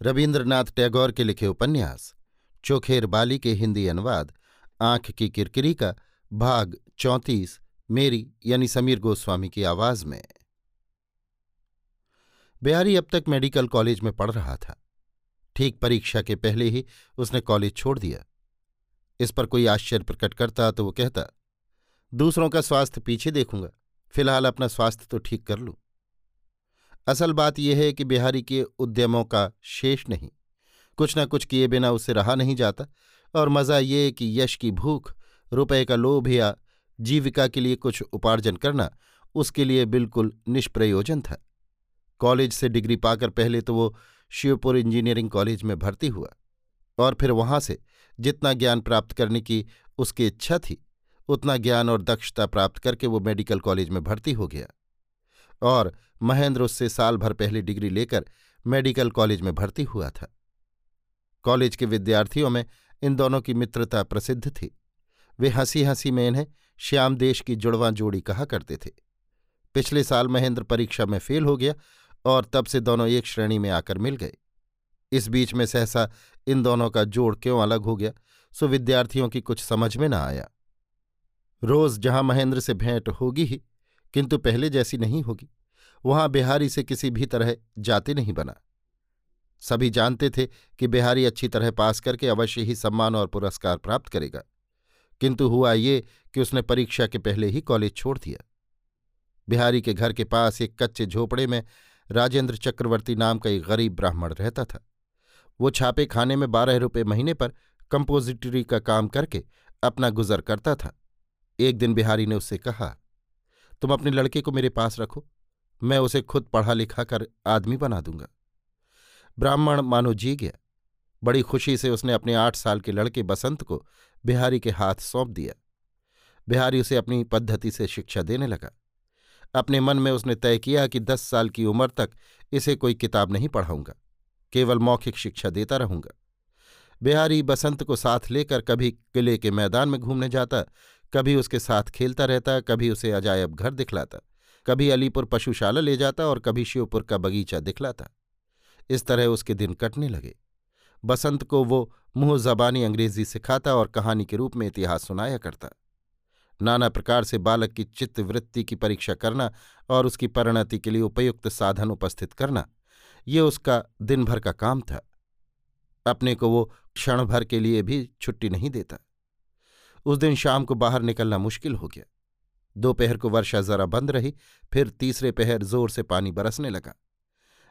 रविन्द्रनाथ टैगोर के लिखे उपन्यास, चोखेर बाली के हिंदी अनुवाद, आँख की किरकिरी का भाग चौंतीस, मेरी यानी समीर गोस्वामी की आवाज़ में। बिहारी अब तक मेडिकल कॉलेज में पढ़ रहा था। ठीक परीक्षा के पहले ही उसने कॉलेज छोड़ दिया। इस पर कोई आश्चर्य प्रकट करता तो वो कहता, दूसरों का स्वास्थ्य पीछे देखूँगा, फ़िलहाल अपना स्वास्थ्य तो ठीक कर लूँ। असल बात यह है कि बिहारी के उद्यमों का शेष नहीं। कुछ न कुछ किए बिना उसे रहा नहीं जाता और मज़ा ये कि यश की भूख, रुपए का लोभ या जीविका के लिए कुछ उपार्जन करना उसके लिए बिल्कुल निष्प्रयोजन था। कॉलेज से डिग्री पाकर पहले तो वो शिवपुर इंजीनियरिंग कॉलेज में भर्ती हुआ और फिर वहाँ से जितना ज्ञान प्राप्त करने की उसकी इच्छा थी, उतना ज्ञान और दक्षता प्राप्त करके वो मेडिकल कॉलेज में भर्ती हो गया। और महेंद्र उससे साल भर पहले डिग्री लेकर मेडिकल कॉलेज में भर्ती हुआ था। कॉलेज के विद्यार्थियों में इन दोनों की मित्रता प्रसिद्ध थी। वे हँसी हँसी में इन्हें श्याम देश की जुड़वां जोड़ी कहा करते थे। पिछले साल महेंद्र परीक्षा में फेल हो गया और तब से दोनों एक श्रेणी में आकर मिल गए। इस बीच में सहसा इन दोनों का जोड़ क्यों अलग हो गया, सो विद्यार्थियों की कुछ समझ में न आया। रोज जहाँ महेंद्र से भेंट होगी ही, किंतु पहले जैसी नहीं होगी। वहाँ बिहारी से किसी भी तरह जाति नहीं बना। सभी जानते थे कि बिहारी अच्छी तरह पास करके अवश्य ही सम्मान और पुरस्कार प्राप्त करेगा। किंतु हुआ ये कि उसने परीक्षा के पहले ही कॉलेज छोड़ दिया। बिहारी के घर के पास एक कच्चे झोपड़े में राजेंद्र चक्रवर्ती नाम का एक गरीब ब्राह्मण रहता था। वो छापे खाने में बारह रुपये महीने पर कंपोजिटरी का काम करके अपना गुजर करता था। एक दिन बिहारी ने उससे कहा, तुम अपने लड़के को मेरे पास रखो। मैं उसे खुद पढ़ा लिखा कर आदमी बना दूँगा। ब्राह्मण मानो जी गया। बड़ी खुशी से उसने अपने आठ साल के लड़के बसंत को बिहारी के हाथ सौंप दिया। बिहारी उसे अपनी पद्धति से शिक्षा देने लगा। अपने मन में उसने तय किया कि दस साल की उम्र तक इसे कोई किताब नहीं पढ़ाऊँगा, केवल मौखिक शिक्षा देता रहूँगा। बिहारी बसंत को साथ लेकर कभी किले के मैदान में घूमने जाता, कभी उसके साथ खेलता रहता, कभी उसे अजायब घर दिखलाता। कभी अलीपुर पशुशाला ले जाता और कभी शिवपुर का बगीचा दिखलाता। इस तरह उसके दिन कटने लगे। बसंत को वो मुँह जबानी अंग्रेज़ी सिखाता और कहानी के रूप में इतिहास सुनाया करता। नाना प्रकार से बालक की चित्तवृत्ति की परीक्षा करना और उसकी परिणति के लिए उपयुक्त साधन उपस्थित करना, ये उसका दिन भर का काम था। अपने को वो क्षण भर के लिए भी छुट्टी नहीं देता। उस दिन शाम को बाहर निकलना मुश्किल हो गया। दोपहर को वर्षा जरा बंद रही, फिर तीसरे पहर ज़ोर से पानी बरसने लगा।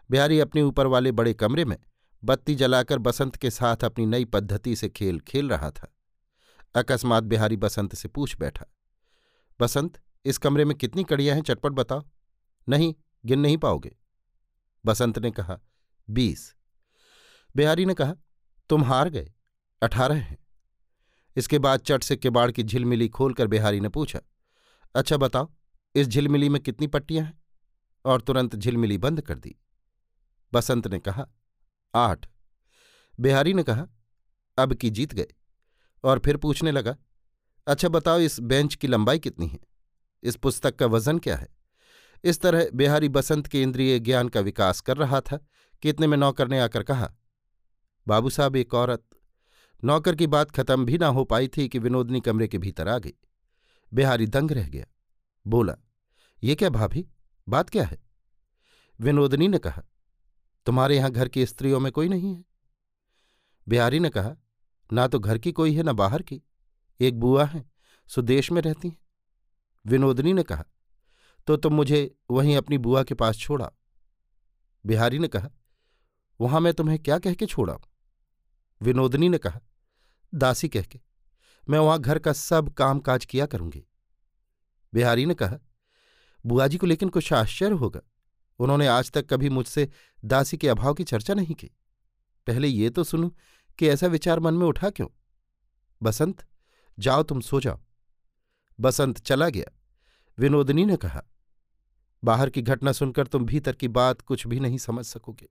बिहारी अपने ऊपर वाले बड़े कमरे में बत्ती जलाकर बसंत के साथ अपनी नई पद्धति से खेल खेल रहा था। अकस्मात बिहारी बसंत से पूछ बैठा, बसंत, इस कमरे में कितनी कड़ियाँ हैं, चटपट बताओ। नहीं, गिन नहीं पाओगे? बसंत ने कहा, बीस। बिहारी ने कहा, तुम हार गए, अठारह हैं। इसके बाद चट से किबाड़ की झिलमिली खोलकर बिहारी ने पूछा अच्छा बताओ, इस झिलमिली में कितनी पट्टियाँ हैं? और तुरंत झिलमिली बंद कर दी। बसंत ने कहा, आठ। बिहारी ने कहा, अब की जीत गए। और फिर पूछने लगा अच्छा बताओ इस बेंच की लंबाई कितनी है? इस पुस्तक का वज़न क्या है? इस तरह बिहारी बसंत के इंद्रिय ज्ञान का विकास कर रहा था कि इतने में नौकर ने आकर कहा, बाबू साहब, एक औरत। नौकर की बात खत्म भी ना हो पाई थी कि विनोदनी कमरे के भीतर आ गई। बिहारी दंग रह गया। बोला, ये क्या भाभी? बात क्या है? विनोदनी ने कहा, तुम्हारे यहाँ घर की स्त्रियों में कोई नहीं है? बिहारी ने कहा, ना तो घर की कोई है, ना बाहर की। एक बुआ है सुदेश में रहती हैं। विनोदनी ने कहा तो तुम मुझे वहीं अपनी बुआ के पास छोड़ा बिहारी ने कहा, वहाँ मैं तुम्हें क्या कह के छोड़ा विनोदनी ने कहा, दासी कह के। मैं वहाँ घर का सब काम काज किया करूँगी। बिहारी ने कहा, बुआ जी को लेकिन कुछ आश्चर्य होगा। उन्होंने आज तक कभी मुझसे दासी के अभाव की चर्चा नहीं की। पहले ये तो सुनूं कि ऐसा विचार मन में उठा क्यों। बसंत, जाओ तुम सो जाओ। बसंत चला गया। विनोदनी ने कहा, बाहर की घटना सुनकर तुम भीतर की बात कुछ भी नहीं समझ सकोगे।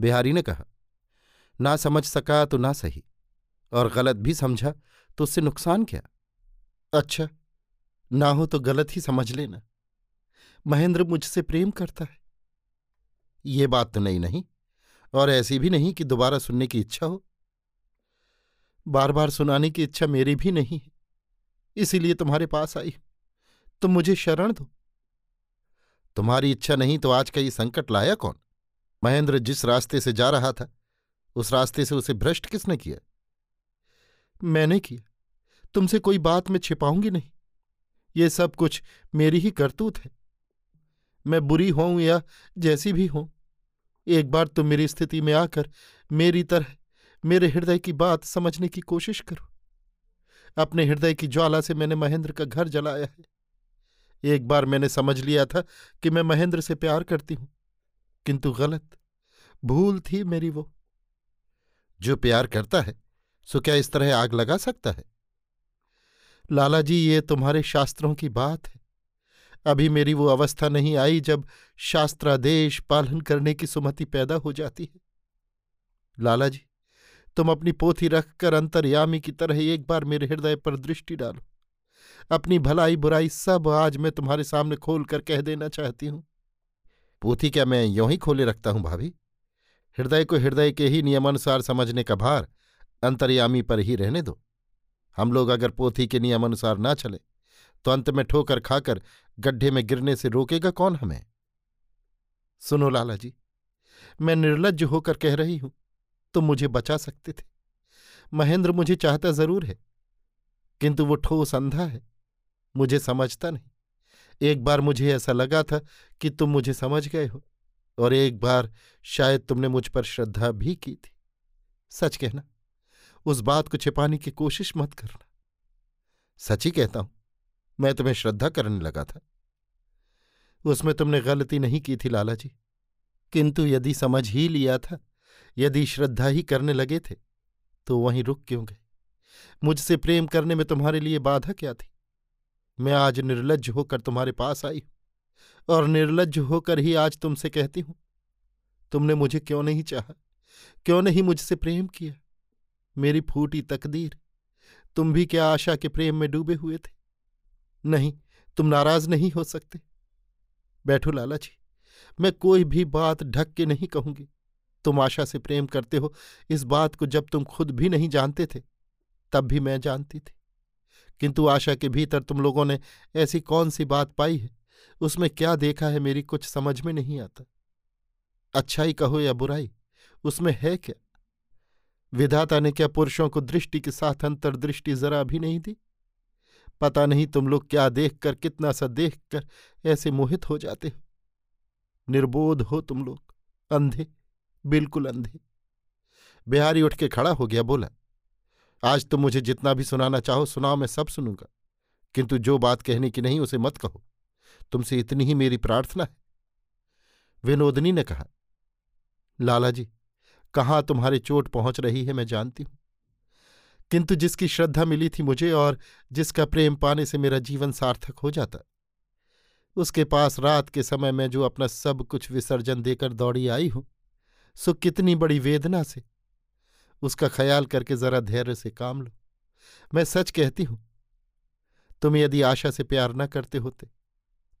बिहारी ने कहा, ना समझ सका तो ना सही। और गलत भी समझा तो उससे नुकसान क्या? अच्छा ना हो तो गलत ही समझ लेना। महेंद्र मुझसे प्रेम करता है। ये बात तो नहीं नहीं, और ऐसी भी नहीं कि दोबारा सुनने की इच्छा हो। बार बार सुनाने की इच्छा मेरी भी नहीं है, इसीलिए तुम्हारे पास आई तुम मुझे शरण दो। तुम्हारी इच्छा नहीं तो आज का ये संकट लाया कौन? महेंद्र जिस रास्ते से जा रहा था, उस रास्ते से उसे भ्रष्ट किसने किया? मैंने किया तुमसे कोई बात मैं छिपाऊँगी नहीं। ये सब कुछ मेरी ही करतूत है। मैं बुरी होऊं या जैसी भी हों, एक बार तुम मेरी स्थिति में आकर मेरी तरह मेरे हृदय की बात समझने की कोशिश करो। अपने हृदय की ज्वाला से मैंने महेंद्र का घर जलाया है। एक बार मैंने समझ लिया था कि मैं महेंद्र से प्यार करती हूँ, किंतु गलत, भूल थी मेरी वो। जो प्यार करता है सो क्या इस तरह आग लगा सकता है? लाला जी, ये तुम्हारे शास्त्रों की बात है। अभी मेरी वो अवस्था नहीं आई जब शास्त्रादेश पालन करने की सुमति पैदा हो जाती है। लाला जी, तुम अपनी पोथी रखकर अंतर्यामी की तरह एक बार मेरे हृदय पर दृष्टि डालो। अपनी भलाई बुराई सब आज मैं तुम्हारे सामने खोल कर कह देना चाहती हूँ। पोथी क्या मैं यों ही खोले रखता हूँ भाभी? हृदय को हृदय के ही नियमानुसार समझने का भार अंतर्यामी पर ही रहने दो। हम लोग अगर पोथी के नियमानुसार ना चले तो अंत में ठोकर खाकर गड्ढे में गिरने से रोकेगा कौन हमें? सुनो लाला जी मैं निर्लज होकर कह रही हूँ, तुम मुझे बचा सकते थे। महेंद्र मुझे चाहता ज़रूर है, किंतु वो ठोस अंधा है, मुझे समझता नहीं। एक बार मुझे ऐसा लगा था कि तुम मुझे समझ गए हो, और एक बार शायद तुमने मुझ पर श्रद्धा भी की थी। सच कहना उस बात को छिपाने की कोशिश मत करना। सच ही कहता हूँ, मैं तुम्हें श्रद्धा करने लगा था। उसमें तुमने गलती नहीं की थी, लाला जी। किंतु यदि समझ ही लिया था, यदि श्रद्धा ही करने लगे थे तो वहीं रुक क्यों गए? मुझसे प्रेम करने में तुम्हारे लिए बाधा क्या थी? मैं आज निर्लज होकर तुम्हारे पास आई हूँ, और निर्लज होकर ही आज तुमसे कहती हूँ, तुमने मुझे क्यों नहीं चाहा? क्यों नहीं मुझसे प्रेम किया? मेरी फूटी तकदीर। तुम भी क्या आशा के प्रेम में डूबे हुए थे? नहीं, तुम नाराज़ नहीं हो सकते। बैठो लाला जी, मैं कोई भी बात ढक के नहीं कहूँगी। तुम आशा से प्रेम करते हो, इस बात को जब तुम खुद भी नहीं जानते थे, तब भी मैं जानती थी। किंतु आशा के भीतर तुम लोगों ने ऐसी कौन सी बात पाई है? उसमें क्या देखा है मेरी कुछ समझ में नहीं आता। अच्छाई कहो या बुराई, उसमें है क्या? विधाता ने क्या पुरुषों को दृष्टि के साथ अंतर्दृष्टि जरा भी नहीं दी? पता नहीं तुम लोग क्या देखकर, कितना सा देखकर ऐसे मोहित हो जाते हो। निर्बोध हो तुम लोग, अंधे, बिल्कुल अंधे। बिहारी उठ के खड़ा हो गया, बोला, आज तुम मुझे जितना भी सुनाना चाहो, सुनाओ, मैं सब सुनूँगा। किंतु जो बात कहने की नहीं, उसे मत कहो। तुमसे इतनी ही मेरी प्रार्थना है। विनोदनी ने कहा, लाला जी कहाँ तुम्हारी चोट पहुँच रही है मैं जानती हूँ। किंतु जिसकी श्रद्धा मिली थी मुझे और जिसका प्रेम पाने से मेरा जीवन सार्थक हो जाता, उसके पास रात के समय में जो अपना सब कुछ विसर्जन देकर दौड़ी आई हूँ, सो कितनी बड़ी वेदना से, उसका ख्याल करके जरा धैर्य से काम लो। मैं सच कहती हूँ तुम यदि आशा से प्यार न करते होते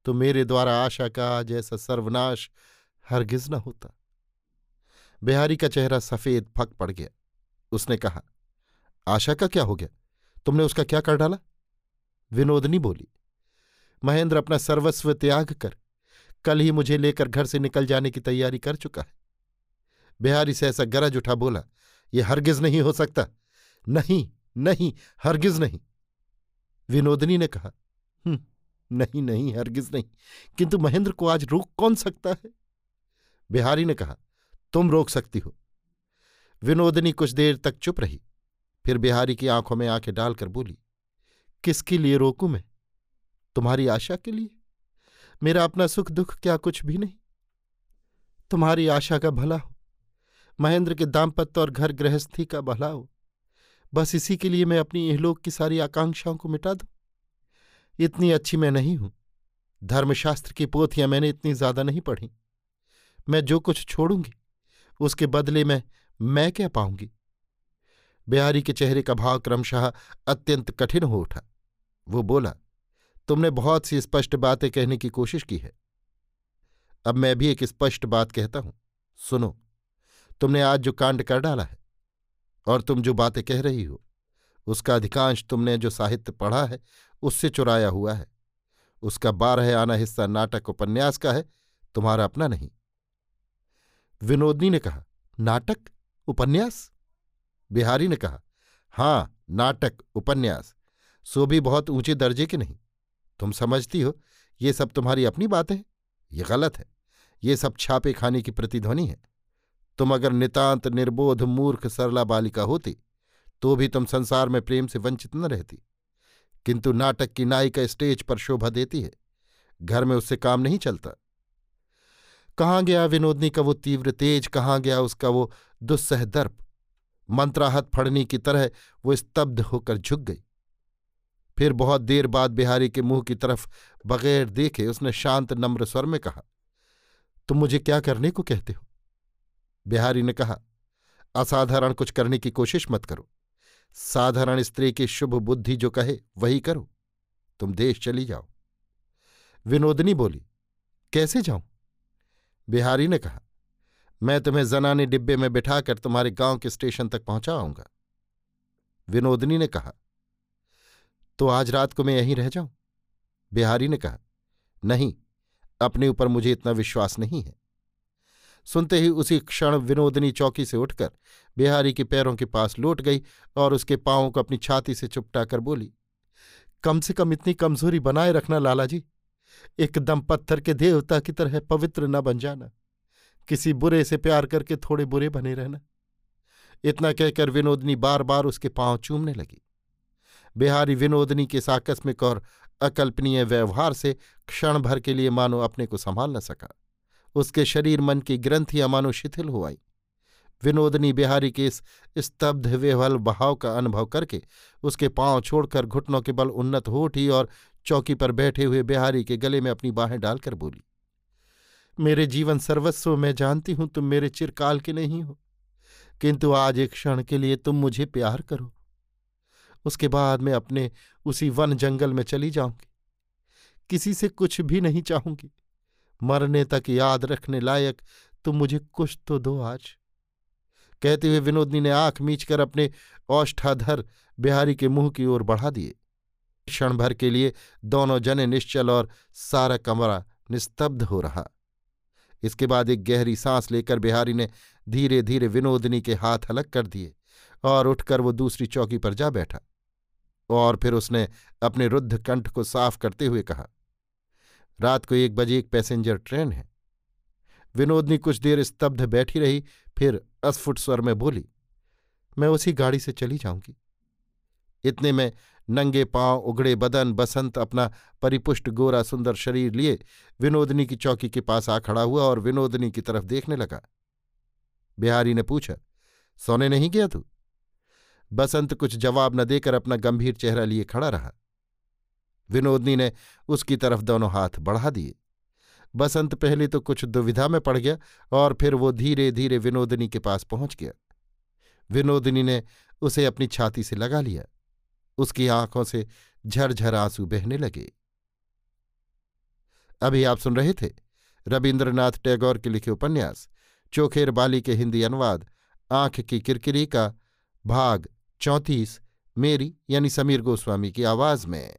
तो मेरे द्वारा आशा का जैसा सर्वनाश हरगिज न होता। बिहारी का चेहरा सफ़ेद फक पड़ गया। उसने कहा आशा का क्या हो गया? तुमने उसका क्या कर डाला? विनोदनी बोली महेंद्र अपना सर्वस्व त्याग कर कल ही मुझे लेकर घर से निकल जाने की तैयारी कर चुका है। बिहारी से ऐसा गरज उठा बोला ये हरगिज नहीं हो सकता। नहीं नहीं हरगिज नहीं। विनोदनी ने कहा हम्म, नहीं नहीं हरगिज नहीं। किंतु महेंद्र को आज रोक कौन सकता है? बिहारी ने कहा तुम रोक सकती हो। विनोदनी कुछ देर तक चुप रही, फिर बिहारी की आँखों में आँखें डालकर बोली, किसके लिए रोकू मैं? तुम्हारी आशा के लिए? मेरा अपना सुख दुख क्या कुछ भी नहीं? तुम्हारी आशा का भला हो, महेंद्र के दाम्पत्य और घर गृहस्थी का भला हो, बस इसी के लिए मैं अपनी इहलोक की सारी आकांक्षाओं को मिटा दूँ? इतनी अच्छी मैं नहीं हूँ। धर्मशास्त्र की पोथियाँ मैंने इतनी ज़्यादा नहीं पढ़ी। मैं जो कुछ छोड़ूँगी उसके बदले में मैं क्या पाऊँगी? बिहारी के चेहरे का भाव क्रमशः अत्यंत कठिन हो उठा। वो बोला, तुमने बहुत सी स्पष्ट बातें कहने की कोशिश की है। अब मैं भी एक स्पष्ट बात कहता हूँ। सुनो, तुमने आज जो कांड कर डाला है और तुम जो बातें कह रही हो, उसका अधिकांश तुमने जो साहित्य पढ़ा है, उससे चुराया हुआ है। उसका बारह आना हिस्सा नाटक उपन्यास का है, तुम्हारा अपना नहीं। विनोदनी ने कहा, नाटक? उपन्यास? बिहारी ने कहा, हाँ, नाटक, उपन्यास। सो भी बहुत ऊँचे दर्जे के नहीं। तुम समझती हो, ये सब तुम्हारी अपनी बातें हैं। ये गलत है। ये सब छापे खाने की प्रतिध्वनि है। तुम अगर नितांत, निर्बोध, मूर्ख, सरला बालिका होती तो भी तुम संसार में प्रेम से वंचित न रहती। किंतु नाटक की नायिका स्टेज पर शोभा देती है। घर में उससे काम नहीं चलता। कहाँ गया विनोदनी का वो तीव्र तेज, कहाँ गया उसका वो दुस्सह दर्प? मंत्राहत फड़नी की तरह वो स्तब्ध होकर झुक गई। फिर बहुत देर बाद बिहारी के मुँह की तरफ़ बगैर देखे उसने शांत नम्र स्वर में कहा, तुम मुझे क्या करने को कहते हो? बिहारी ने कहा, असाधारण कुछ करने की कोशिश मत करो। साधारण स्त्री की शुभ बुद्धि जो कहे, वही करो। तुम देश चली जाओ। विनोदनी बोली, कैसे जाऊँ? बिहारी ने कहा, मैं तुम्हें जनाने डिब्बे में बिठाकर तुम्हारे गाँव के स्टेशन तक पहुंचाऊँगा विनोदनी ने कहा तो आज रात को मैं यहीं रह जाऊँ? बिहारी ने कहा, नहीं, अपने ऊपर मुझे इतना विश्वास नहीं है। सुनते ही उसी क्षण विनोदनी चौकी से उठकर बिहारी के पैरों के पास लौट गई और उसके पांवों को अपनी छाती से चुपटाकर बोली, कम से कम इतनी कमज़ोरी बनाए रखना लाला जी। एकदम पत्थर के देवता की तरह पवित्र न बन जाना। किसी बुरे से प्यार करके थोड़े बुरे बने रहना। इतना कहकर विनोदनी बार बार उसके पाँव चूमने लगी। बिहारी विनोदनी के साकस्मिक और अकल्पनीय व्यवहार से क्षण भर के लिए मानो अपने को संभाल न सका। उसके शरीर मन की ग्रंथियाँ मानो शिथिल हो आई। विनोदनी बिहारी के इस स्तब्ध विहवल बहाव का अनुभव करके उसके पाँव छोड़कर घुटनों के बल उन्नत हो उठी और चौकी पर बैठे हुए बिहारी के गले में अपनी बाहें डालकर बोली, मेरे जीवन सर्वस्व मैं जानती हूँ, तुम मेरे चिरकाल के नहीं हो। किंतु आज एक क्षण के लिए तुम मुझे प्यार करो। उसके बाद मैं अपने उसी वन जंगल में चली जाऊँगी। किसी से कुछ भी नहीं चाहूँगी। मरने तक याद रखने लायक तुम मुझे कुछ तो दो आज। कहते हुए विनोदनी ने आँख मींचकर अपने औष्ठाधर बिहारी के मुँह की ओर बढ़ा दिए। क्षण भर के लिए दोनों जने निश्चल और सारा कमरा निस्तब्ध हो रहा। इसके बाद एक गहरी सांस लेकर बिहारी ने धीरे धीरे विनोदनी के हाथ अलग कर दिए और उठकर वो दूसरी चौकी पर जा बैठा और फिर उसने अपने रुद्ध कंठ को साफ़ करते हुए कहा, रात को एक बजे एक पैसेंजर ट्रेन है। विनोदनी कुछ देर स्तब्ध बैठी रही, फिर अस्फुट स्वर में बोली, मैं उसी गाड़ी से चली जाऊँगी। इतने में नंगे पाँव उगड़े बदन, बसंत अपना परिपुष्ट गोरा सुंदर शरीर लिए विनोदनी की चौकी के पास आ खड़ा हुआ और विनोदनी की तरफ़ देखने लगा। बिहारी ने पूछा, सोने नहीं गया तू? बसंत कुछ जवाब न देकर अपना गंभीर चेहरा लिए खड़ा रहा। विनोदनी ने उसकी तरफ़ दोनों हाथ बढ़ा दिए। बसंत पहले तो कुछ दुविधा में पड़ गया और फिर वो धीरे धीरे विनोदनी के पास पहुँच गया। विनोदनी ने उसे अपनी छाती से लगा लिया। उसकी आँखों से झरझर आँसू बहने लगे। अभी आप सुन रहे थे रविन्द्रनाथ टैगोर के लिखे उपन्यास, चोखेर बाली के हिंदी अनुवाद, आँख की किरकिरी का भाग चौंतीस, मेरी यानी समीर गोस्वामी की आवाज़ में।